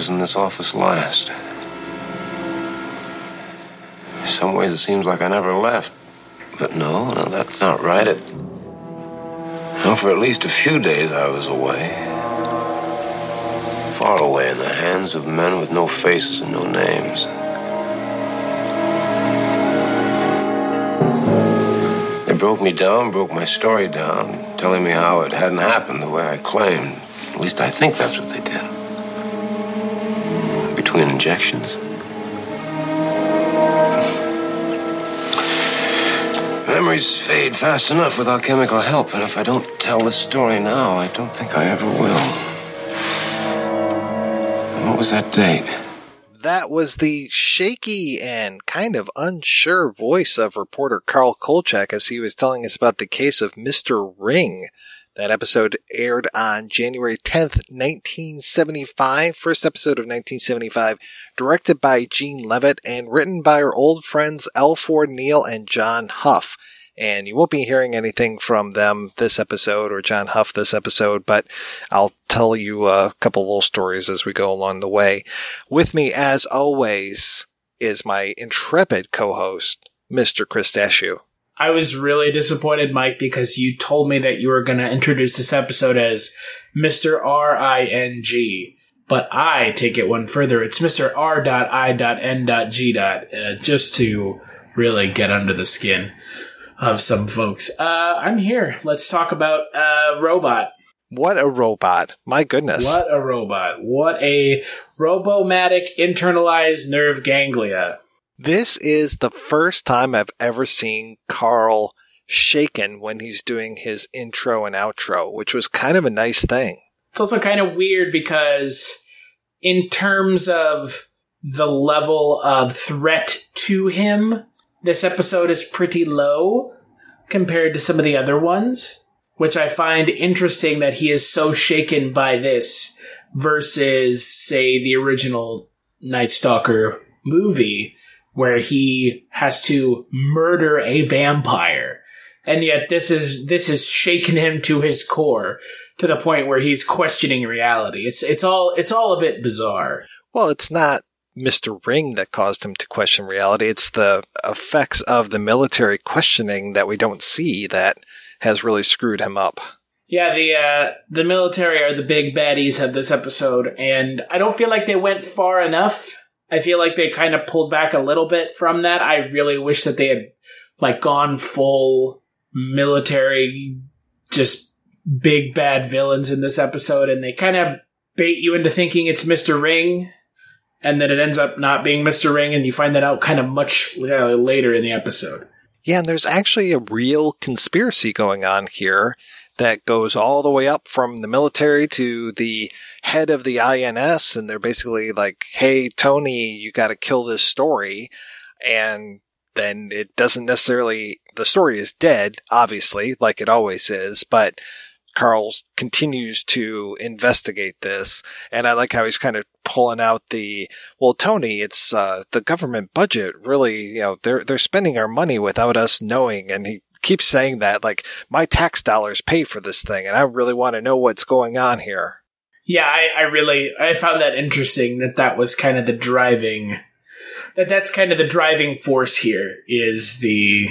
was in this office last. In some ways, it seems like I never left. But no, no, that's not right. It. No, for at least a few days I was away. Far away in the hands of men with no faces and no names. They broke me down, broke my story down, telling me how it hadn't happened the way I claimed. At least I think that's what they did. Between injections. Memories fade fast enough without chemical help, and if I don't tell this story now, I don't think I ever will. What was that date? That was the shaky and kind of unsure voice of reporter Carl Kolchak as he was telling us about the case of Mr. Ring. That episode aired on January 10th, 1975, first episode of 1975, directed by Gene Levitt and written by our old friends L. Ford Neal and John Huff. And you won't be hearing anything from them this episode or John Huff this episode, but I'll tell you a couple little stories as we go along the way. With me, as always, is my intrepid co-host, Mr. Chris Dashew. I was really disappointed, Mike, because you told me that you were going to introduce this episode as Mr. R I N G. But I take it one further. It's Mr. R. I. N. G. Uh, just to really get under the skin of some folks. Uh, I'm here. Let's talk about uh, robot. What a robot. My goodness. What a robot. What a robomatic internalized nerve ganglia. This is the first time I've ever seen Carl shaken when he's doing his intro and outro, which was kind of a nice thing. It's also kind of weird because, in terms of the level of threat to him, this episode is pretty low compared to some of the other ones, which I find interesting that he is so shaken by this versus, say, the original Night Stalker movie where he has to murder a vampire. And yet this is this has shaken him to his core to the point where he's questioning reality. It's it's all it's all a bit bizarre. Well, it's not Mr. Ring that caused him to question reality. It's the effects of the military questioning that we don't see that has really screwed him up. Yeah, the uh, the military are the big baddies of this episode, and I don't feel like they went far enough I feel like they kind of pulled back a little bit from that. I really wish that they had like gone full military, just big bad villains in this episode, and they kind of bait you into thinking it's Mr. Ring, and then it ends up not being Mr. Ring, and you find that out kind of much uh, later in the episode. Yeah, and there's actually a real conspiracy going on here that goes all the way up from the military to the head of the INS. And they're basically like, Hey, Tony, you got to kill this story. And then it doesn't necessarily, the story is dead, obviously, like it always is, but Carl continues to investigate this. And I like how he's kind of pulling out the, well, Tony, it's, uh, the government budget really, you know, they're, they're spending our money without us knowing. And he keeps saying that, like, my tax dollars pay for this thing, and I really want to know what's going on here. Yeah, I, I really, I found that interesting that that was kind of the driving, that that's kind of the driving force here is the,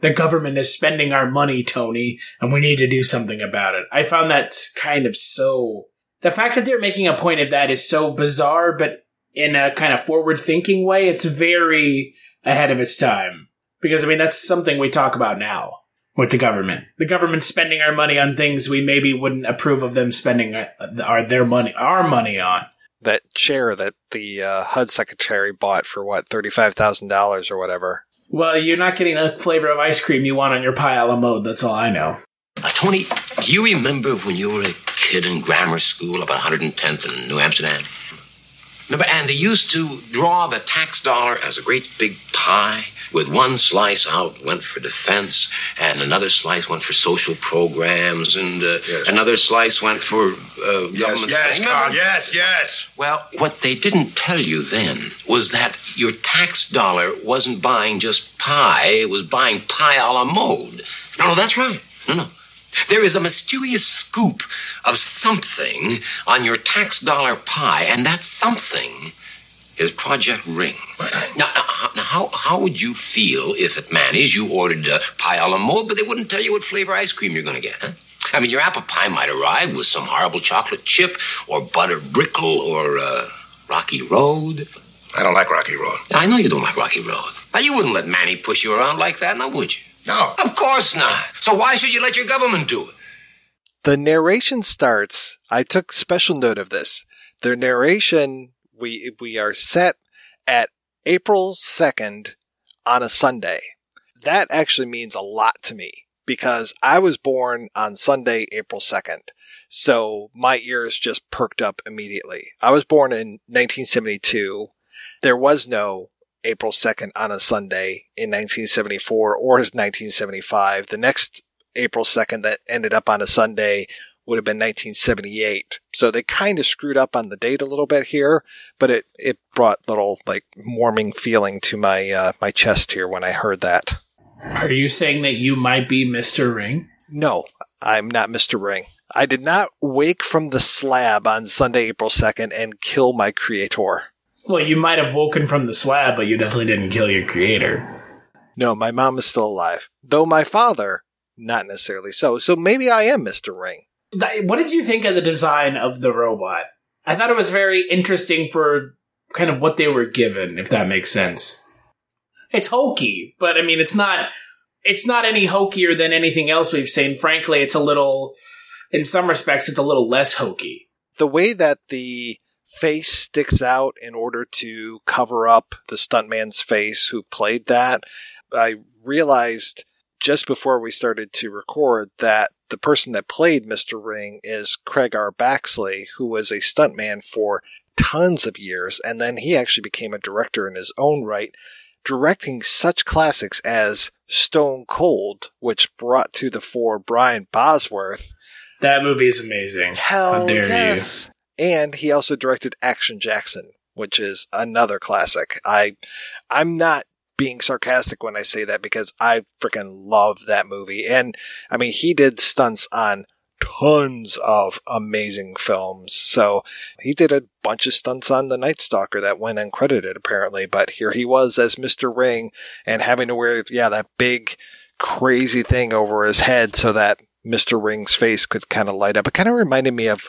the government is spending our money, Tony, and we need to do something about it. I found that kind of so, the fact that they're making a point of that is so bizarre, but in a kind of forward thinking way, it's very ahead of its time. Because I mean, that's something we talk about now with the government. The government spending our money on things we maybe wouldn't approve of them spending uh, our their money, our money on. That chair that the uh, HUD secretary bought for what thirty five thousand dollars or whatever. Well, you're not getting the flavor of ice cream you want on your pie a la mode. That's all I know. Uh, Tony, do you remember when you were a kid in grammar school up at 110th in New Amsterdam? Remember, Andy used to draw the tax dollar as a great big pie with one slice out went for defense, and another slice went for social programs, and uh, yes. another slice went for uh, yes, yes, God, yes, yes. Well, what they didn't tell you then was that your tax dollar wasn't buying just pie; it was buying pie a la mode. No, no, that's right. No, no. There is a mysterious scoop of something on your tax dollar pie, and that something is Project Ring. Now, now, now how, how would you feel if at Manny's you ordered a pie a la mode, but they wouldn't tell you what flavor ice cream you're going to get, huh? I mean, your apple pie might arrive with some horrible chocolate chip or buttered brickle or uh, Rocky Road. I don't like Rocky Road. I know you don't like Rocky Road. Now, you wouldn't let Manny push you around like that, now would you? No. Of course not. So why should you let your government do it? The narration starts. I took special note of this. The narration we we are set at April second on a Sunday. That actually means a lot to me because I was born on Sunday, April second. So my ears just perked up immediately. I was born in 1972. There was no April 2nd on a Sunday in 1974 or 1975. The next April 2nd that ended up on a Sunday would have been 1978. So they kind of screwed up on the date a little bit here, but it, it brought little like warming feeling to my, uh, my chest here when I heard that. Are you saying that you might be Mr. Ring? No, I'm not Mr. Ring. I did not wake from the slab on Sunday, April 2nd and kill my creator. Well, you might have woken from the slab, but you definitely didn't kill your creator. No, my mom is still alive. Though my father, not necessarily so. So maybe I am Mr. Ring. What did you think of the design of the robot? I thought it was very interesting for kind of what they were given, if that makes sense. It's hokey, but I mean, it's not. It's not any hokier than anything else we've seen. Frankly, it's a little. In some respects, it's a little less hokey. The way that the face sticks out in order to cover up the stuntman's face who played that, I realized just before we started to record that the person that played Mr. Ring is Craig R. Baxley, who was a stuntman for tons of years, and then he actually became a director in his own right, directing such classics as Stone Cold, which brought to the fore Brian Bosworth. That movie is amazing. Hell yes. And he also directed Action Jackson, which is another classic. I, I'm not being sarcastic when I say that because I freaking love that movie. And I mean, he did stunts on tons of amazing films. So he did a bunch of stunts on The Night Stalker that went uncredited apparently, but here he was as Mr. Ring and having to wear, yeah, that big crazy thing over his head so that Mr. Ring's face could kind of light up. It kind of reminded me of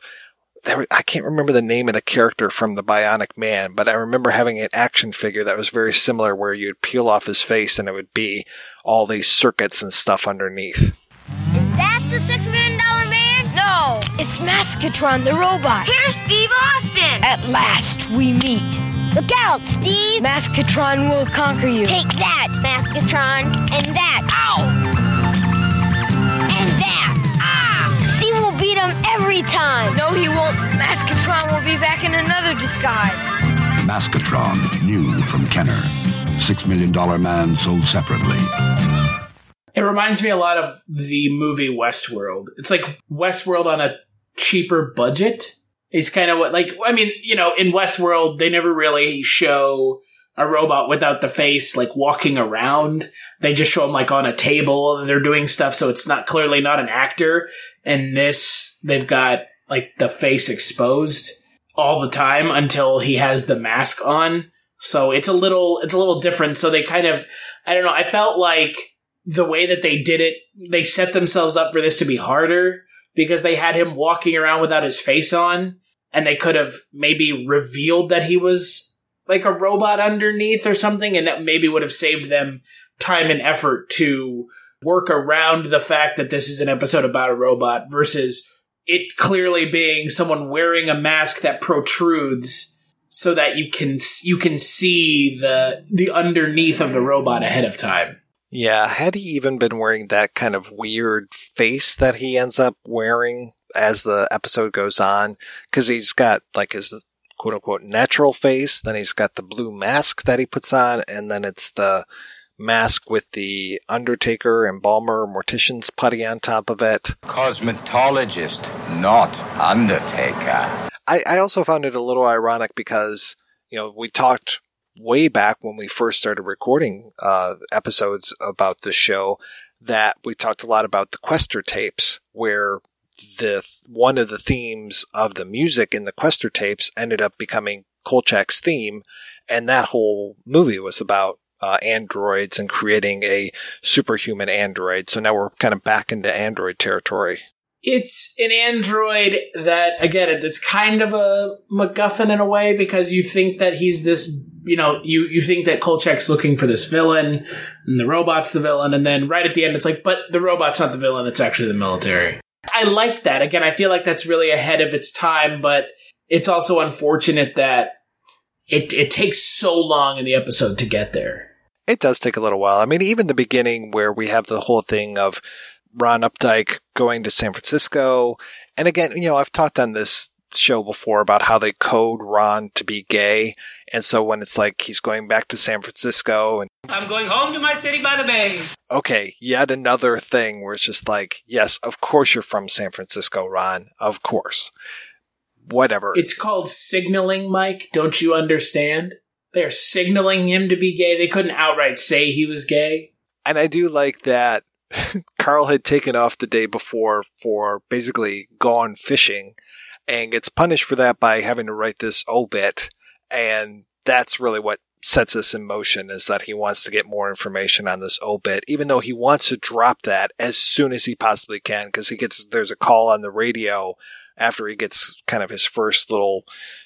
there, I can't remember the name of the character from the Bionic Man, but I remember having an action figure that was very similar where you'd peel off his face and it would be all these circuits and stuff underneath. Is that the six million dollar man? No, it's Maskatron the robot. Here's Steve Austin. At last we meet. Look out, Steve. Maskatron will conquer you. Take that, Maskatron. And that. Maskatron, new from Kenner. Six Million Dollar Man sold separately. It reminds me a lot of the movie Westworld. It's like Westworld on a cheaper budget. Is kind of what, like, I mean, you know, in Westworld, they never really show a robot without the face, like, walking around. They just show them, like, on a table and they're doing stuff, so it's not clearly not an actor. And this, they've got, like, the face exposed all the time until he has the mask on. So it's a little, it's a little different. So they kind of, I don't know, I felt like the way that they did it, they set themselves up for this to be harder because they had him walking around without his face on and they could have maybe revealed that he was like a robot underneath or something and that maybe would have saved them time and effort to work around the fact that this is an episode about a robot versus it clearly being someone wearing a mask that protrudes so that you can you can see the the underneath of the robot ahead of time. Yeah, had he even been wearing that kind of weird face that he ends up wearing as the episode goes on, because he's got like his quote unquote natural face, then he's got the blue mask that he puts on, and then it's the mask with the Undertaker, Embalmer, Mortician's putty on top of it. Cosmetologist, not Undertaker. I, I also found it a little ironic because, you know, we talked way back when we first started recording uh, episodes about the show that we talked a lot about the Questor tapes, where the one of the themes of the music in the Questor tapes ended up becoming Kolchak's theme, and that whole movie was about uh, androids and creating a superhuman android. So now we're kind of back into android territory. It's an android that, again, it's kind of a MacGuffin in a way because you think that he's this, you know, you, you think that Kolchak's looking for this villain and the robot's the villain. And then right at the end, it's like, but the robot's not the villain. It's actually the military. I like that. Again, I feel like that's really ahead of its time, but it's also unfortunate that it, it takes so long in the episode to get there. It does take a little while. I mean, even the beginning where we have the whole thing of Ron Updike going to San Francisco. And again, you know, I've talked on this show before about how they code Ron to be gay. And so when it's like he's going back to San Francisco and I'm going home to my city by the bay. Okay, yet another thing where it's just like, yes, of course you're from San Francisco, Ron. Of course. Whatever. It's called signaling, Mike. Don't you understand? They're signaling him to be gay. They couldn't outright say he was gay. And I do like that Carl had taken off the day before for basically gone fishing and gets punished for that by having to write this obit. And that's really what sets us in motion is that he wants to get more information on this obit, even though he wants to drop that as soon as he possibly can because he gets, there's a call on the radio after he gets kind of his first little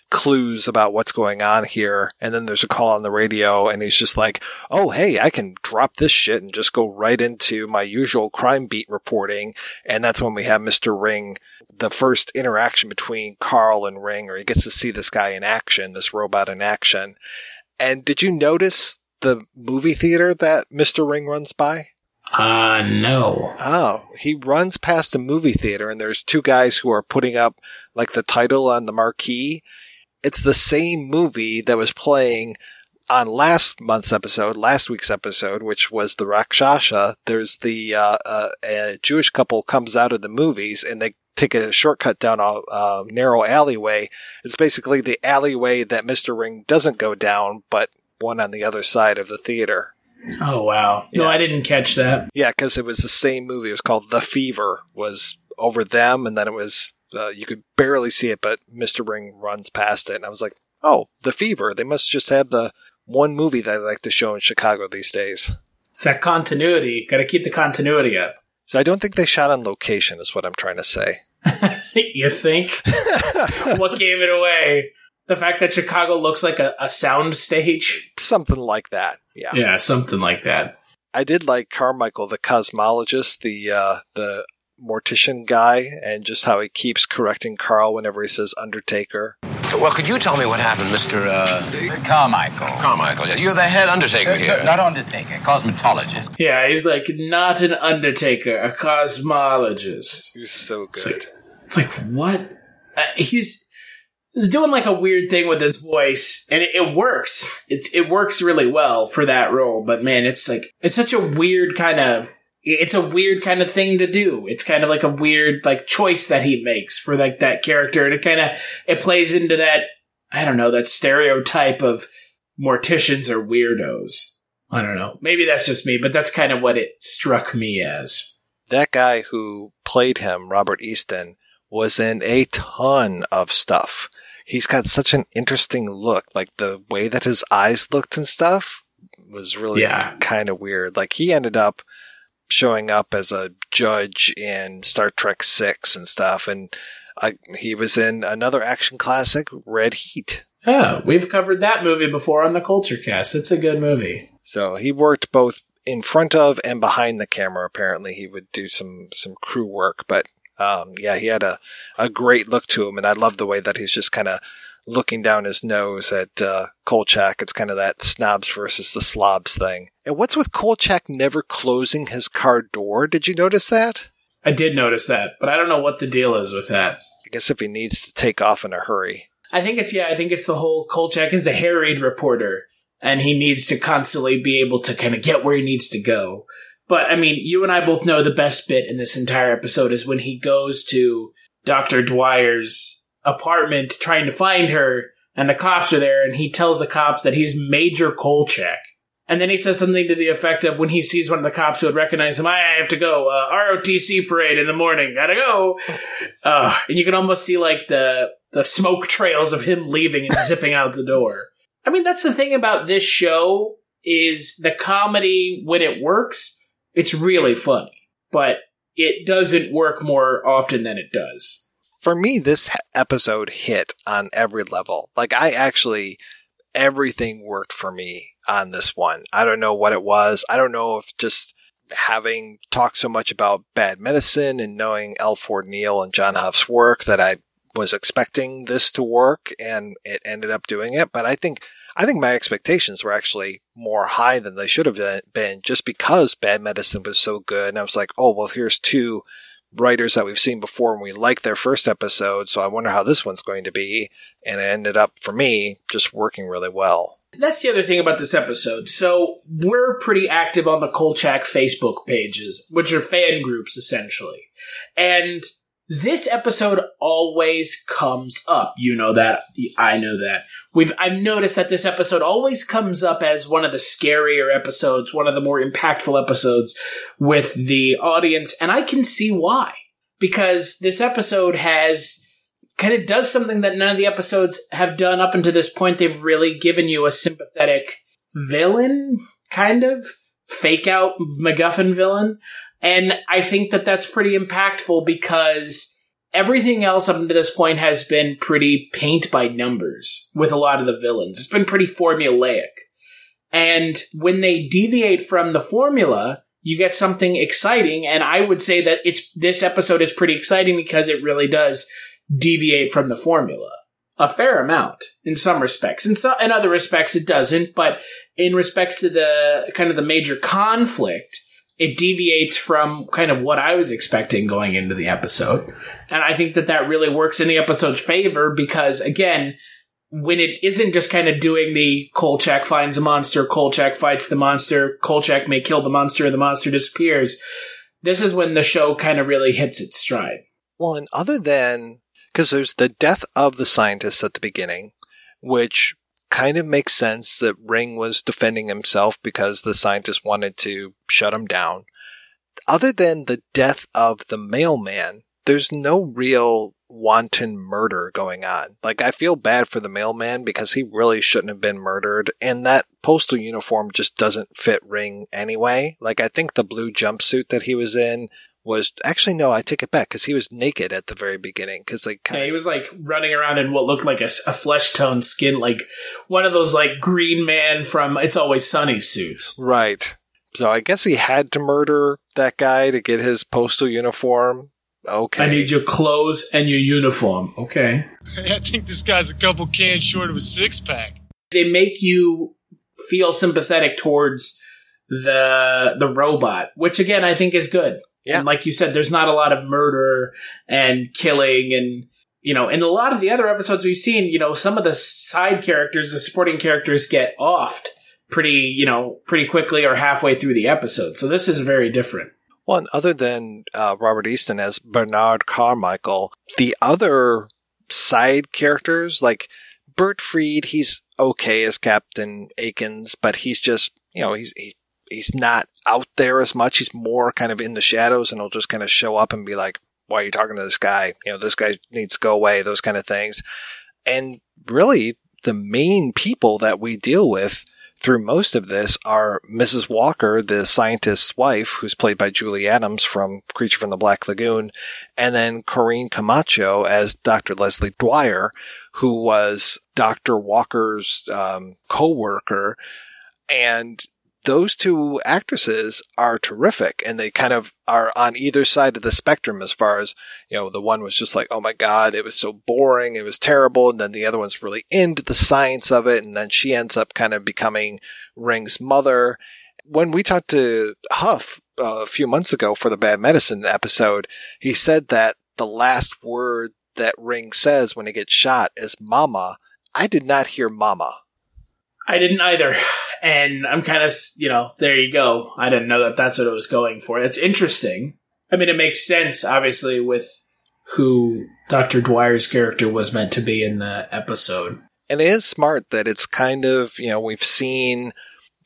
clues about what's going on here. And then there's a call on the radio and he's just like, Oh, hey, I can drop this shit and just go right into my usual crime beat reporting. And that's when we have Mr. Ring, the first interaction between Carl and Ring, or he gets to see this guy in action, this robot in action. And did you notice the movie theater that Mr. Ring runs by? Uh, no. Oh, he runs past a movie theater and there's two guys who are putting up like the title on the marquee it's the same movie that was playing on last month's episode, last week's episode, which was the Rakshasa. There's the uh, uh, a Jewish couple comes out of the movies and they take a shortcut down a uh, narrow alleyway. It's basically the alleyway that Mister Ring doesn't go down, but one on the other side of the theater. Oh wow! Yeah. No, I didn't catch that. Yeah, because it was the same movie. It was called The Fever. Was over them, and then it was uh, you could barely see it, but Mr. Ring runs past it. And I was like, oh, The Fever. They must just have the one movie that I like to show in Chicago these days. It's that continuity. Got to keep the continuity up. So I don't think they shot on location, is what I'm trying to say. you think? what gave it away? The fact that Chicago looks like a, a sound stage? Something like that. Yeah. Yeah, something like that. I did like Carmichael, the cosmologist, the uh, the mortician guy and just how he keeps correcting Carl whenever he says Undertaker. Well, could you tell me what happened, Mr. Uh... Carmichael? Carmichael, yes. You're the head undertaker uh, here. Not undertaker, cosmetologist. Yeah, he's like, not an undertaker, a cosmologist. He's so good. It's like, it's like what? Uh, he's, he's doing like a weird thing with his voice, and it, it works. It's, it works really well for that role, but man, it's like, it's such a weird kind of it's a weird kind of thing to do. It's kind of like a weird like choice that he makes for like that character, and it kind of it plays into that I don't know that stereotype of morticians are weirdos. I don't know. Maybe that's just me, but that's kind of what it struck me as. That guy who played him, Robert Easton, was in a ton of stuff. He's got such an interesting look, like the way that his eyes looked and stuff was really yeah. kind of weird. Like he ended up showing up as a judge in Star Trek Six and stuff, and I, he was in another action classic, Red Heat. Oh, we've covered that movie before on the Culture Cast. It's a good movie. So he worked both in front of and behind the camera. Apparently, he would do some some crew work, but um, yeah, he had a a great look to him, and I love the way that he's just kind of looking down his nose at uh, Kolchak. It's kind of that snobs versus the slobs thing. And what's with Kolchak never closing his car door? Did you notice that? I did notice that, but I don't know what the deal is with that. I guess if he needs to take off in a hurry. I think it's yeah. I think it's the whole Kolchak is a harried reporter, and he needs to constantly be able to kind of get where he needs to go. But I mean, you and I both know the best bit in this entire episode is when he goes to Doctor Dwyer's apartment trying to find her, and the cops are there, and he tells the cops that he's Major Kolchak. And then he says something to the effect of when he sees one of the cops who would recognize him, I have to go. Uh, ROTC parade in the morning. Gotta go. Uh, and you can almost see like the the smoke trails of him leaving and zipping out the door. I mean, that's the thing about this show is the comedy when it works, it's really funny, but it doesn't work more often than it does. For me, this episode hit on every level. Like I actually, everything worked for me on this one. I don't know what it was. I don't know if just having talked so much about bad medicine and knowing L. Ford Neal and John Huff's work that I was expecting this to work and it ended up doing it. But I think, I think my expectations were actually more high than they should have been just because bad medicine was so good. And I was like, oh, well, here's two writers that we've seen before and we liked their first episode. So I wonder how this one's going to be. And it ended up for me just working really well. That's the other thing about this episode. So we're pretty active on the Kolchak Facebook pages, which are fan groups essentially. And this episode always comes up. You know that. I know that. We've I've noticed that this episode always comes up as one of the scarier episodes, one of the more impactful episodes with the audience, and I can see why. Because this episode has kind of does something that none of the episodes have done up until this point. They've really given you a sympathetic villain, kind of fake out MacGuffin villain. And I think that that's pretty impactful because everything else up to this point has been pretty paint by numbers with a lot of the villains. It's been pretty formulaic. And when they deviate from the formula, you get something exciting. And I would say that it's, this episode is pretty exciting because it really does deviate from the formula a fair amount in some respects. In some, in other respects, it doesn't. But in respects to the kind of the major conflict, it deviates from kind of what I was expecting going into the episode. And I think that that really works in the episode's favor because, again, when it isn't just kind of doing the Kolchak finds a monster, Kolchak fights the monster, Kolchak may kill the monster, and the monster disappears, this is when the show kind of really hits its stride. Well, and other than, because there's the death of the scientist at the beginning, which kind of makes sense that Ring was defending himself because the scientist wanted to shut him down. Other than the death of the mailman, there's no real wanton murder going on. Like, I feel bad for the mailman because he really shouldn't have been murdered, and that postal uniform just doesn't fit Ring anyway. Like, I think the blue jumpsuit that he was in was actually no, I take it back because he was naked at the very beginning because like yeah, he was like running around in what looked like a, a flesh tone skin, like one of those like Green Man from It's Always Sunny suits, right? So I guess he had to murder that guy to get his postal uniform. Okay, I need your clothes and your uniform. Okay, I think this guy's a couple cans short of a six pack. They make you feel sympathetic towards the the robot, which again I think is good. Yeah. And like you said, there's not a lot of murder and killing and you know, in a lot of the other episodes we've seen, you know, some of the side characters, the supporting characters get offed pretty, you know, pretty quickly or halfway through the episode. So this is very different. Well, and other than uh, Robert Easton as Bernard Carmichael, the other side characters, like Bert Freed, he's okay as Captain Akins, but he's just, you know, he's, he, he's not out there as much. He's more kind of in the shadows and he'll just kind of show up and be like, why are you talking to this guy? You know, this guy needs to go away, those kind of things. And really the main people that we deal with through most of this are Mrs. Walker, the scientist's wife, who's played by Julie Adams from Creature from the Black Lagoon, and then Corinne Camacho as Dr. Leslie Dwyer, who was Dr. Walker's um, co-worker. And those two actresses are terrific and they kind of are on either side of the spectrum as far as, you know, the one was just like, oh my God, it was so boring. It was terrible. And then the other one's really into the science of it. And then she ends up kind of becoming Ring's mother. When we talked to Huff uh, a few months ago for the Bad Medicine episode, he said that the last word that Ring says when he gets shot is mama. I did not hear mama. I didn't either. And I'm kind of, you know, there you go. I didn't know that that's what it was going for. It's interesting. I mean, it makes sense, obviously, with who Dr. Dwyer's character was meant to be in the episode. And it is smart that it's kind of, you know, we've seen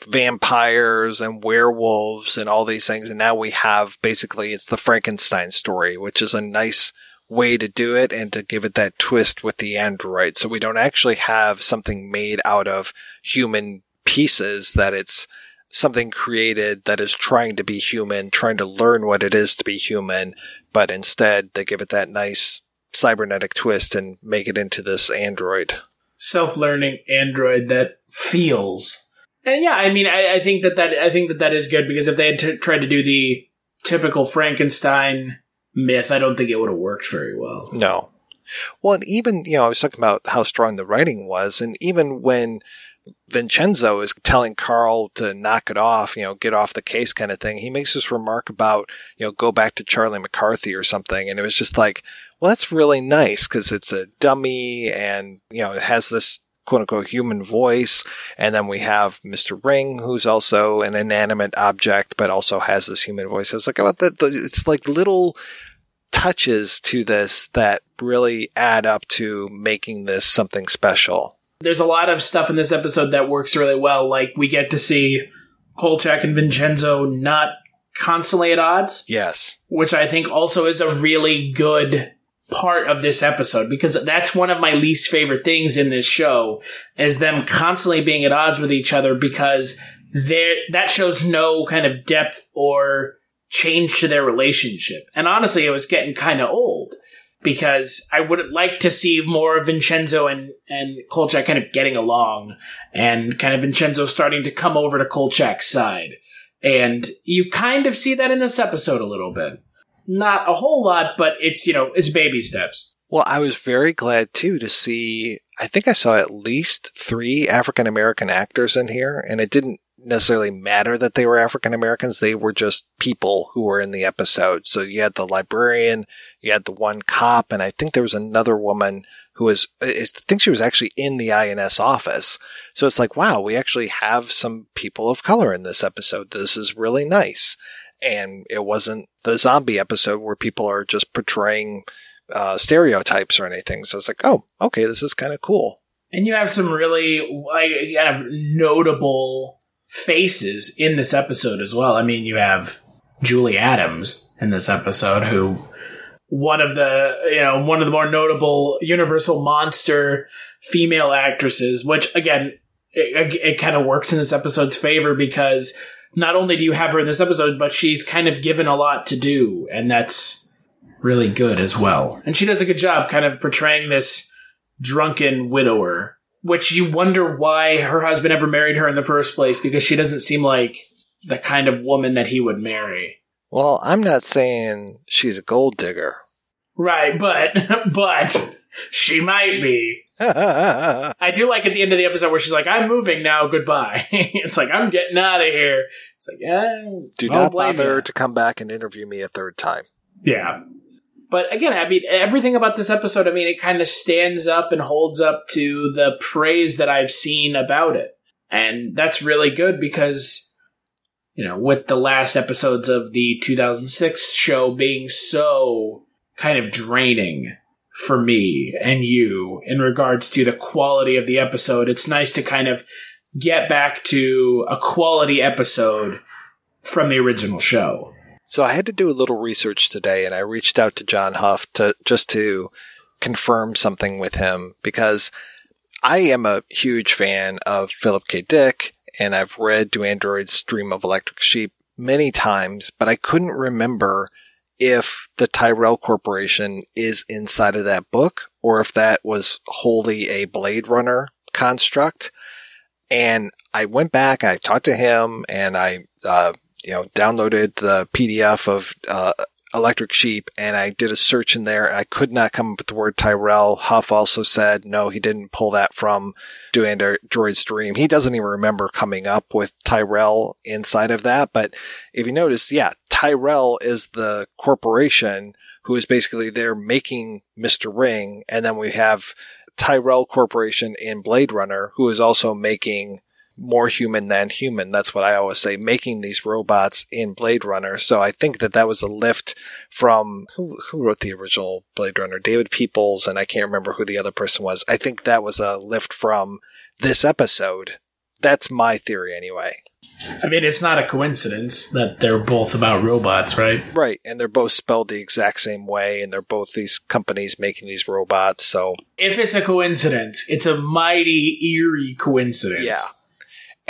vampires and werewolves and all these things. And now we have basically it's the Frankenstein story, which is a nice way to do it and to give it that twist with the android. So we don't actually have something made out of human pieces that it's something created that is trying to be human, trying to learn what it is to be human, but instead they give it that nice cybernetic twist and make it into this android. Self-learning android that feels. And yeah, I mean, I, I think that that I think that that is good because if they had t- tried to do the typical Frankenstein myth, I don't think it would have worked very well. No. Well, and even, you know, I was talking about how strong the writing was, and even when Vincenzo is telling Carl to knock it off, you know, get off the case kind of thing. He makes this remark about, you know, go back to Charlie McCarthy or something. And it was just like, well, that's really nice because it's a dummy and, you know, it has this quote unquote human voice. And then we have Mr. Ring, who's also an inanimate object, but also has this human voice. I was like, oh, it's like little touches to this that really add up to making this something special. There's a lot of stuff in this episode that works really well. Like we get to see Kolchak and Vincenzo not constantly at odds. Yes. Which I think also is a really good part of this episode because that's one of my least favorite things in this show is them constantly being at odds with each other because that shows no kind of depth or change to their relationship. And honestly, it was getting kind of old because I would like to see more of Vincenzo and, and Kolchak kind of getting along and kind of Vincenzo starting to come over to Kolchak's side. And you kind of see that in this episode a little bit. Not a whole lot, but it's, you know, it's baby steps. Well, I was very glad too to see, I think I saw at least three African American actors in here, and it didn't necessarily matter that they were African Americans. They were just people who were in the episode. So you had the librarian, you had the one cop, and I think there was another woman who was, I think she was actually in the INS office. So it's like, wow, we actually have some people of color in this episode. This is really nice. And it wasn't the zombie episode where people are just portraying uh, stereotypes or anything. So it's like, oh, okay, this is kind of cool. And you have some really like kind of notable faces in this episode as well. I mean, you have Julie Adams in this episode, who one of the you know one of the more notable Universal monster female actresses. Which again, it, it kind of works in this episode's favor because not only do you have her in this episode, but she's kind of given a lot to do, and that's really good as well. And she does a good job, kind of portraying this drunken widower which you wonder why her husband ever married her in the first place because she doesn't seem like the kind of woman that he would marry. Well, I'm not saying she's a gold digger. Right, but but she might be. I do like at the end of the episode where she's like, "I'm moving now, goodbye." it's like I'm getting out of here. It's like, yeah, do not bother you. to come back and interview me a third time. Yeah, but again, I mean, everything about this episode, I mean, it kind of stands up and holds up to the praise that I've seen about it. And that's really good because, you know, with the last episodes of the 2006 show being so kind of draining for me and you in regards to the quality of the episode, it's nice to kind of get back to a quality episode from the original show. So I had to do a little research today and I reached out to John Huff to just to confirm something with him because I am a huge fan of Philip K. Dick and I've read Do Androids Dream of Electric Sheep many times, but I couldn't remember if the Tyrell Corporation is inside of that book or if that was wholly a Blade Runner construct. And I went back, I talked to him and I, uh, you know, downloaded the PDF of uh, Electric Sheep and I did a search in there. I could not come up with the word Tyrell. Huff also said no, he didn't pull that from Do Android's Dream. He doesn't even remember coming up with Tyrell inside of that. But if you notice, yeah, Tyrell is the corporation who is basically there making Mr. Ring. And then we have Tyrell Corporation in Blade Runner, who is also making more human than human. That's what I always say, making these robots in Blade Runner. So I think that that was a lift from who, who wrote the original Blade Runner? David Peoples, and I can't remember who the other person was. I think that was a lift from this episode That's my theory anyway. I mean, it's not a coincidence that they're both about robots, right? Right, and they're both spelled the exact same way, and they're both these companies making these robots. So If it's a coincidence, it's a mighty eerie coincidence. yeah,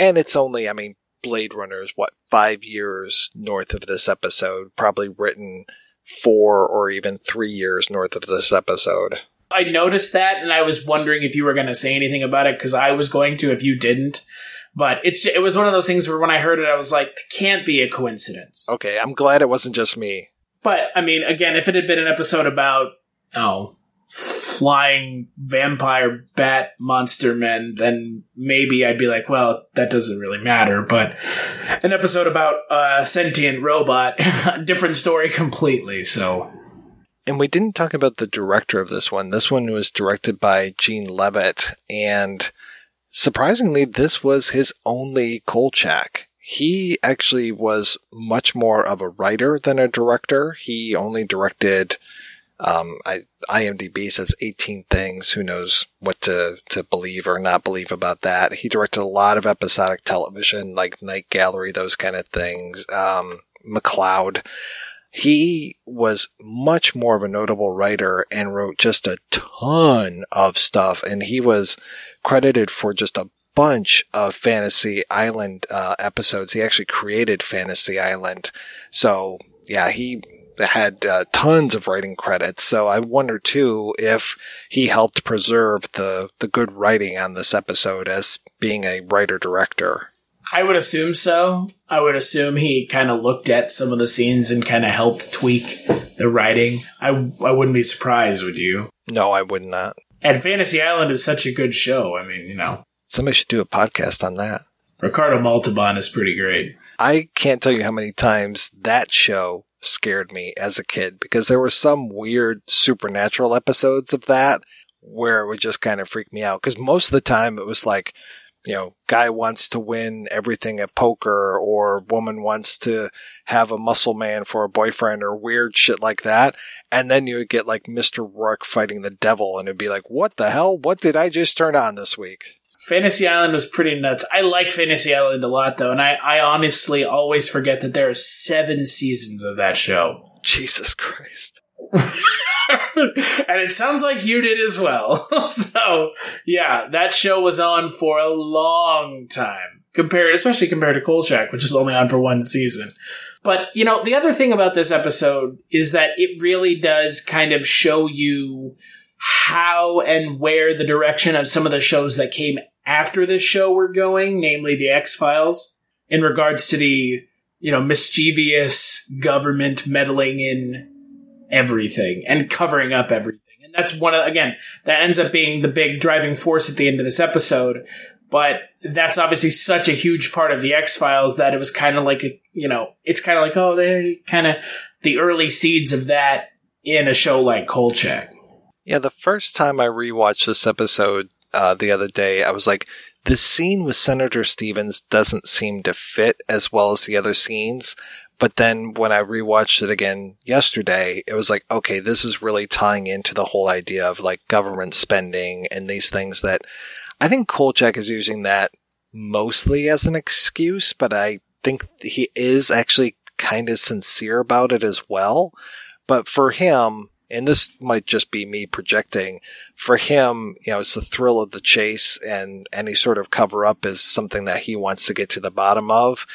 and it's only, I mean, Blade Runner is what five years north of this episode, probably written four or even three years north of this episode. I noticed that, and I was wondering if you were going to say anything about it because I was going to if you didn't. But it's it was one of those things where when I heard it, I was like, "It can't be a coincidence." Okay, I'm glad it wasn't just me. But I mean, again, if it had been an episode about oh flying vampire bat monster men, then maybe I'd be like, well, that doesn't really matter. But an episode about a sentient robot, different story completely. So And we didn't talk about the director of this one. This one was directed by Gene Levitt, and surprisingly, this was his only Kolchak. He actually was much more of a writer than a director. He only directed, um, I, IMDb says 18 things. Who knows what to, to believe or not believe about that. He directed a lot of episodic television, like Night Gallery, those kind of things. Um, McCloud he was much more of a notable writer and wrote just a ton of stuff. And he was credited for just a bunch of Fantasy Island uh, episodes. He actually created Fantasy Island. So yeah, he had uh, tons of writing credits. So I wonder too if he helped preserve the the good writing on this episode as being a writer director. I would assume so. I would assume he kind of looked at some of the scenes and kind of helped tweak the writing. I, I wouldn't be surprised, would you? No, I would not. And Fantasy Island is such a good show. I mean, you know, Somebody should do a podcast on that. Ricardo Montalban is pretty great. I can't tell you how many times that show scared me as a kid because there were some weird supernatural episodes of that where it would just kind of freak me out. Because most of the time it was like, you know, guy wants to win everything at poker or woman wants to have a muscle man for a boyfriend or weird shit like that. And then you would get like Mr. Roarke fighting the devil and it'd be like, what the hell? What did I just turn on this week? Fantasy Island was pretty nuts. I like Fantasy Island a lot, though, and I, I honestly always forget that there are seven seasons of that show. Jesus Christ. and it sounds like you did as well. so, yeah, that show was on for a long time, compared, especially compared to Kolchak, which is only on for one season. But, you know, the other thing about this episode is that it really does kind of show you how and where the direction of some of the shows that came after this show were going, namely the X Files, in regards to the, you know, mischievous government meddling in everything and covering up everything. And that's one of, again, that ends up being the big driving force at the end of this episode. But that's obviously such a huge part of the X Files that it was kind of like, a, you know, it's kind of like, oh, they're kind of the early seeds of that in a show like Kolchak. Yeah, the first time I rewatched this episode uh, the other day, I was like, the scene with Senator Stevens doesn't seem to fit as well as the other scenes. But then when I rewatched it again yesterday, it was like, okay, this is really tying into the whole idea of like government spending and these things that I think Kolchak is using that mostly as an excuse, but I think he is actually kind of sincere about it as well. But for him, and this might just be me projecting, for him, you know, it's the thrill of the chase and any sort of cover up is something that he wants to get to the bottom of.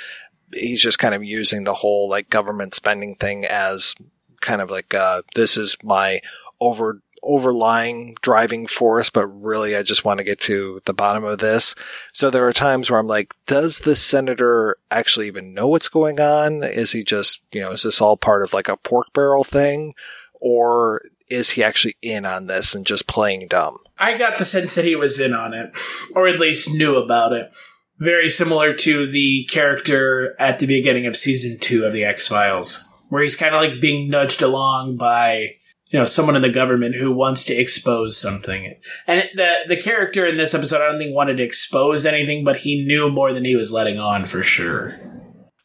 He's just kind of using the whole like government spending thing as kind of like, uh, this is my over, overlying driving force, but really I just want to get to the bottom of this. So there are times where I'm like, does the senator actually even know what's going on? Is he just, you know, is this all part of like a pork barrel thing? Or is he actually in on this and just playing dumb? I got the sense that he was in on it, or at least knew about it. Very similar to the character at the beginning of season two of the X Files, where he's kind of like being nudged along by you know someone in the government who wants to expose something. And the the character in this episode, I don't think wanted to expose anything, but he knew more than he was letting on for sure.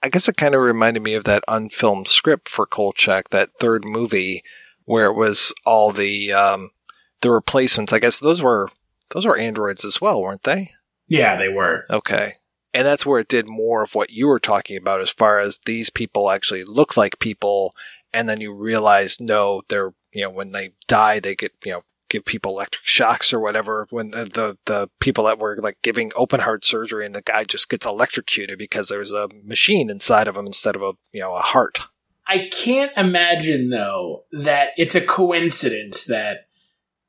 I guess it kind of reminded me of that unfilmed script for Kolchak, that third movie where it was all the um, the replacements. I guess those were those were androids as well, weren't they? Yeah, they were. Okay. And that's where it did more of what you were talking about as far as these people actually look like people. And then you realize, no, they're, you know, when they die, they get, you know, give people electric shocks or whatever. When the, the, the people that were like giving open heart surgery and the guy just gets electrocuted because there's a machine inside of him instead of a, you know, a heart. I can't imagine though that it's a coincidence that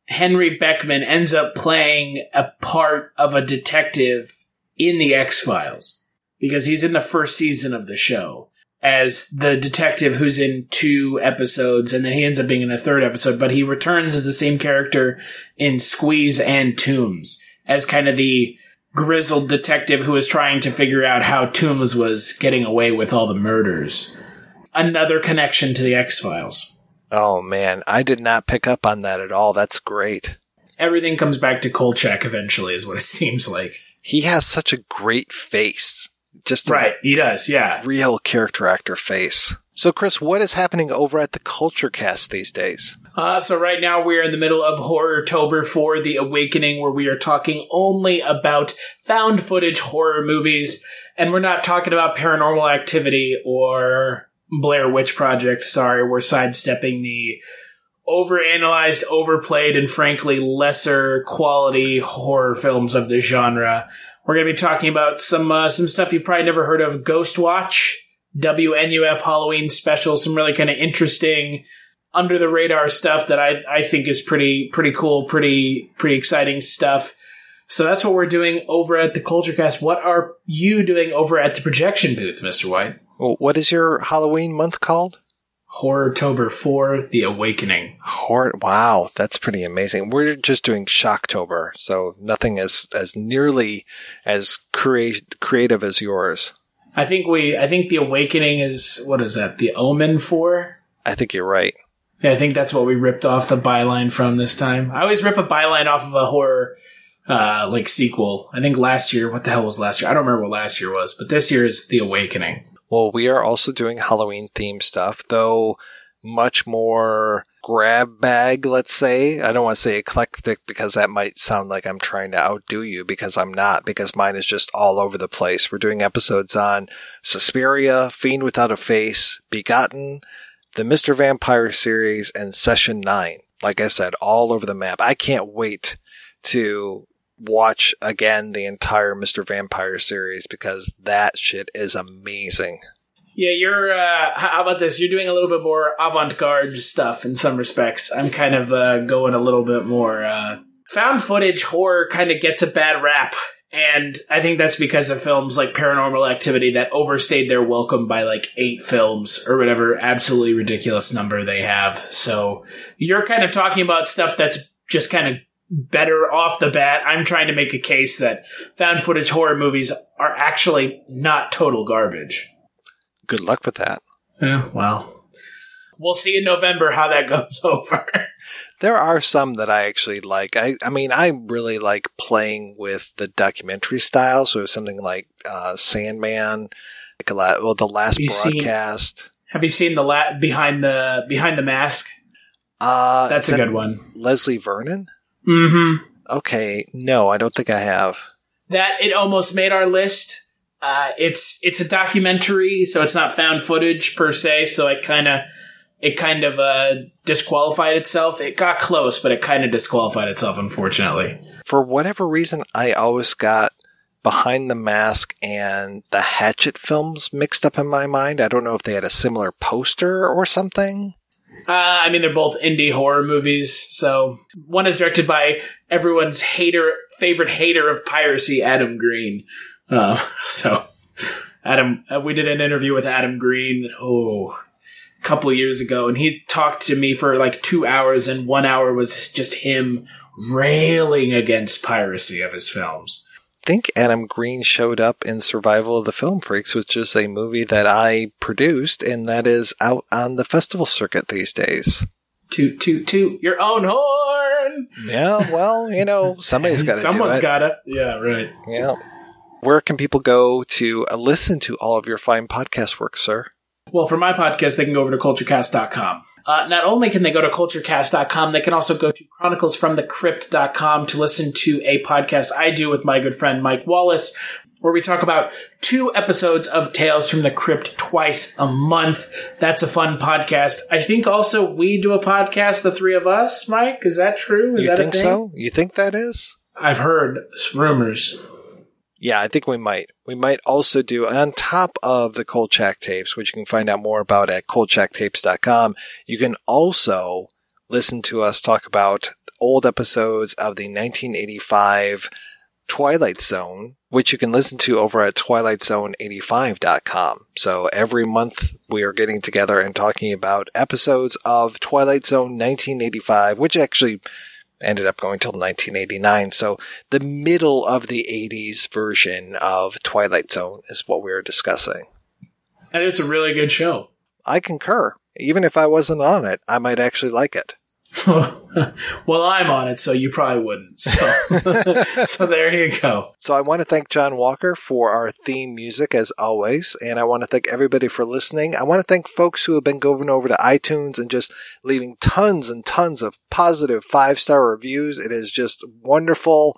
Henry Beckman ends up playing a part of a detective in the X Files because he's in the first season of the show as the detective who's in two episodes and then he ends up being in a third episode, but he returns as the same character in Squeeze and Tooms as kind of the grizzled detective who is trying to figure out how Tooms was getting away with all the murders. Another connection to the X Files. Oh man, I did not pick up on that at all. That's great. Everything comes back to Kolchak eventually, is what it seems like. He has such a great face. Just Right, he does, yeah. real character actor face. So, Chris, what is happening over at the Culture Cast these days? Uh, so right now we're in the middle of Horror Tober for The Awakening, where we are talking only about found footage horror movies, and we're not talking about paranormal activity or Blair Witch Project. Sorry, we're sidestepping the overanalyzed, overplayed, and frankly lesser quality horror films of the genre. We're going to be talking about some uh, some stuff you've probably never heard of: Ghost Watch, WNUF Halloween special, some really kind of interesting under the radar stuff that I I think is pretty pretty cool, pretty pretty exciting stuff. So that's what we're doing over at the Culture Cast. What are you doing over at the projection booth, Mr. White? Well, what is your Halloween month called? Horror Tober 4, The Awakening. Horror. Wow, that's pretty amazing. We're just doing Shocktober, so nothing as as nearly as create, creative as yours. I think we I think The Awakening is what is that? The Omen 4? I think you're right. Yeah, I think that's what we ripped off the byline from this time. I always rip a byline off of a horror uh like sequel. I think last year, what the hell was last year? I don't remember what last year was, but this year is The Awakening. Well, we are also doing Halloween themed stuff, though much more grab bag, let's say. I don't want to say eclectic because that might sound like I'm trying to outdo you because I'm not, because mine is just all over the place. We're doing episodes on Suspiria, Fiend Without a Face, Begotten, the Mr. Vampire series, and Session 9. Like I said, all over the map. I can't wait to watch again the entire Mr. Vampire series because that shit is amazing. Yeah, you're. Uh, how about this? You're doing a little bit more avant-garde stuff in some respects. I'm kind of uh, going a little bit more uh, found footage horror. Kind of gets a bad rap, and I think that's because of films like Paranormal Activity that overstayed their welcome by like eight films or whatever absolutely ridiculous number they have. So you're kind of talking about stuff that's just kind of better off the bat. I'm trying to make a case that found footage horror movies are actually not total garbage. Good luck with that. Yeah, well, we'll see in November how that goes over. There are some that I actually like. I, I mean, I really like playing with the documentary style. So something like uh, Sandman, like a lot, well, the last seen- broadcast. Have you seen the la- behind the behind the mask? uh, That's a that good one. Leslie Vernon. Mm-hmm. Okay, no, I don't think I have. That it almost made our list. Uh, it's it's a documentary, so it's not found footage per se. So it kind of it kind of uh, disqualified itself. It got close, but it kind of disqualified itself, unfortunately. For whatever reason, I always got Behind the Mask and the Hatchet films mixed up in my mind. I don't know if they had a similar poster or something. Uh, I mean, they're both indie horror movies. So one is directed by everyone's hater, favorite hater of piracy, Adam Green. Uh, so Adam, uh, we did an interview with Adam Green. Oh, a couple years ago, and he talked to me for like two hours, and one hour was just him railing against piracy of his films. I think Adam Green showed up in Survival of the Film Freaks, which is a movie that I produced and that is out on the festival circuit these days. Toot toot toot your own horn. Yeah, well, you know, somebody's got to Someone's it. gotta. Yeah, right. Yeah. Where can people go to uh, listen to all of your fine podcast work, sir? Well, for my podcast, they can go over to culturecast.com. Uh, not only can they go to culturecast.com, they can also go to chroniclesfromthecrypt.com to listen to a podcast I do with my good friend Mike Wallace. where we talk about two episodes of Tales from the Crypt twice a month. That's a fun podcast. I think also we do a podcast, the three of us, Mike. Is that true? Is you that think a thing? so? You think that is? I've heard rumors. Yeah, I think we might. We might also do on top of the Kolchak tapes, which you can find out more about at kolchaktapes.com. You can also listen to us talk about old episodes of the 1985 Twilight Zone, which you can listen to over at twilightzone85.com. So every month we are getting together and talking about episodes of Twilight Zone 1985, which actually ended up going till 1989. So the middle of the 80s version of Twilight Zone is what we are discussing. And it's a really good show. I concur. Even if I wasn't on it, I might actually like it. well, I'm on it, so you probably wouldn't. So, so there you go. So I want to thank John Walker for our theme music as always, and I want to thank everybody for listening. I want to thank folks who have been going over to iTunes and just leaving tons and tons of positive five star reviews. It is just wonderful.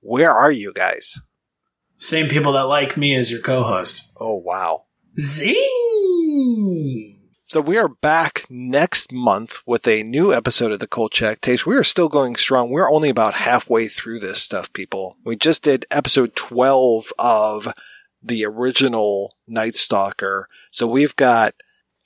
Where are you guys? Same people that like me as your co-host. Oh wow. Zing! So we are back next month with a new episode of the Kolchak Tapes. We are still going strong. We're only about halfway through this stuff, people. We just did episode 12 of the original Night Stalker. So we've got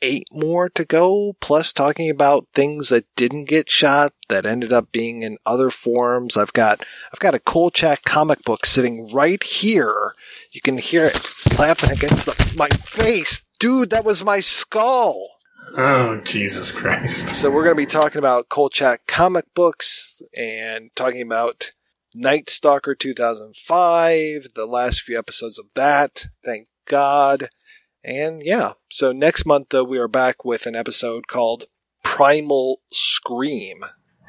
eight more to go, plus talking about things that didn't get shot that ended up being in other forms. I've got, I've got a Kolchak comic book sitting right here. You can hear it slapping against the, my face. Dude, that was my skull. Oh, Jesus Christ. So we're going to be talking about Kolchak comic books and talking about Night Stalker 2005, the last few episodes of that. Thank God. And yeah, so next month though, we are back with an episode called Primal Scream.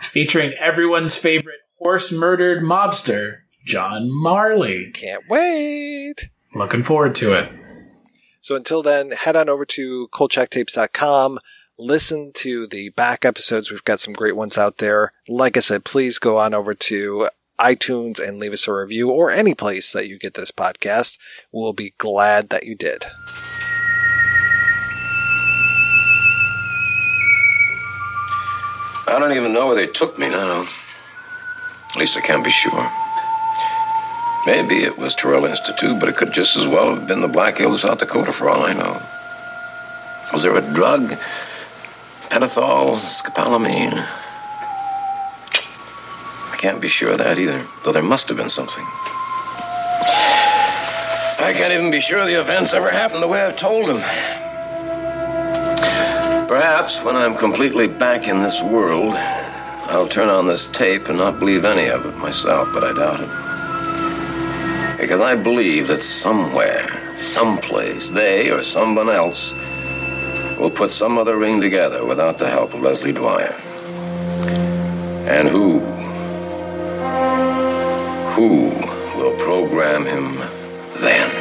Featuring everyone's favorite horse murdered mobster, John Marley. Can't wait. Looking forward to it. So until then, head on over to kolchaktapes.com. Listen to the back episodes. We've got some great ones out there. Like I said, please go on over to iTunes and leave us a review or any place that you get this podcast. We'll be glad that you did. I don't even know where they took me now. At least I can't be sure. Maybe it was Tyrell Institute, but it could just as well have been the Black Hills of South Dakota for all I know. Was there a drug? Pentothal, scopolamine? I can't be sure of that either, though there must have been something. I can't even be sure the events ever happened the way I've told them. Perhaps when I'm completely back in this world, I'll turn on this tape and not believe any of it myself, but I doubt it. Because I believe that somewhere, someplace, they or someone else will put some other ring together without the help of Leslie Dwyer. And who? Who will program him then?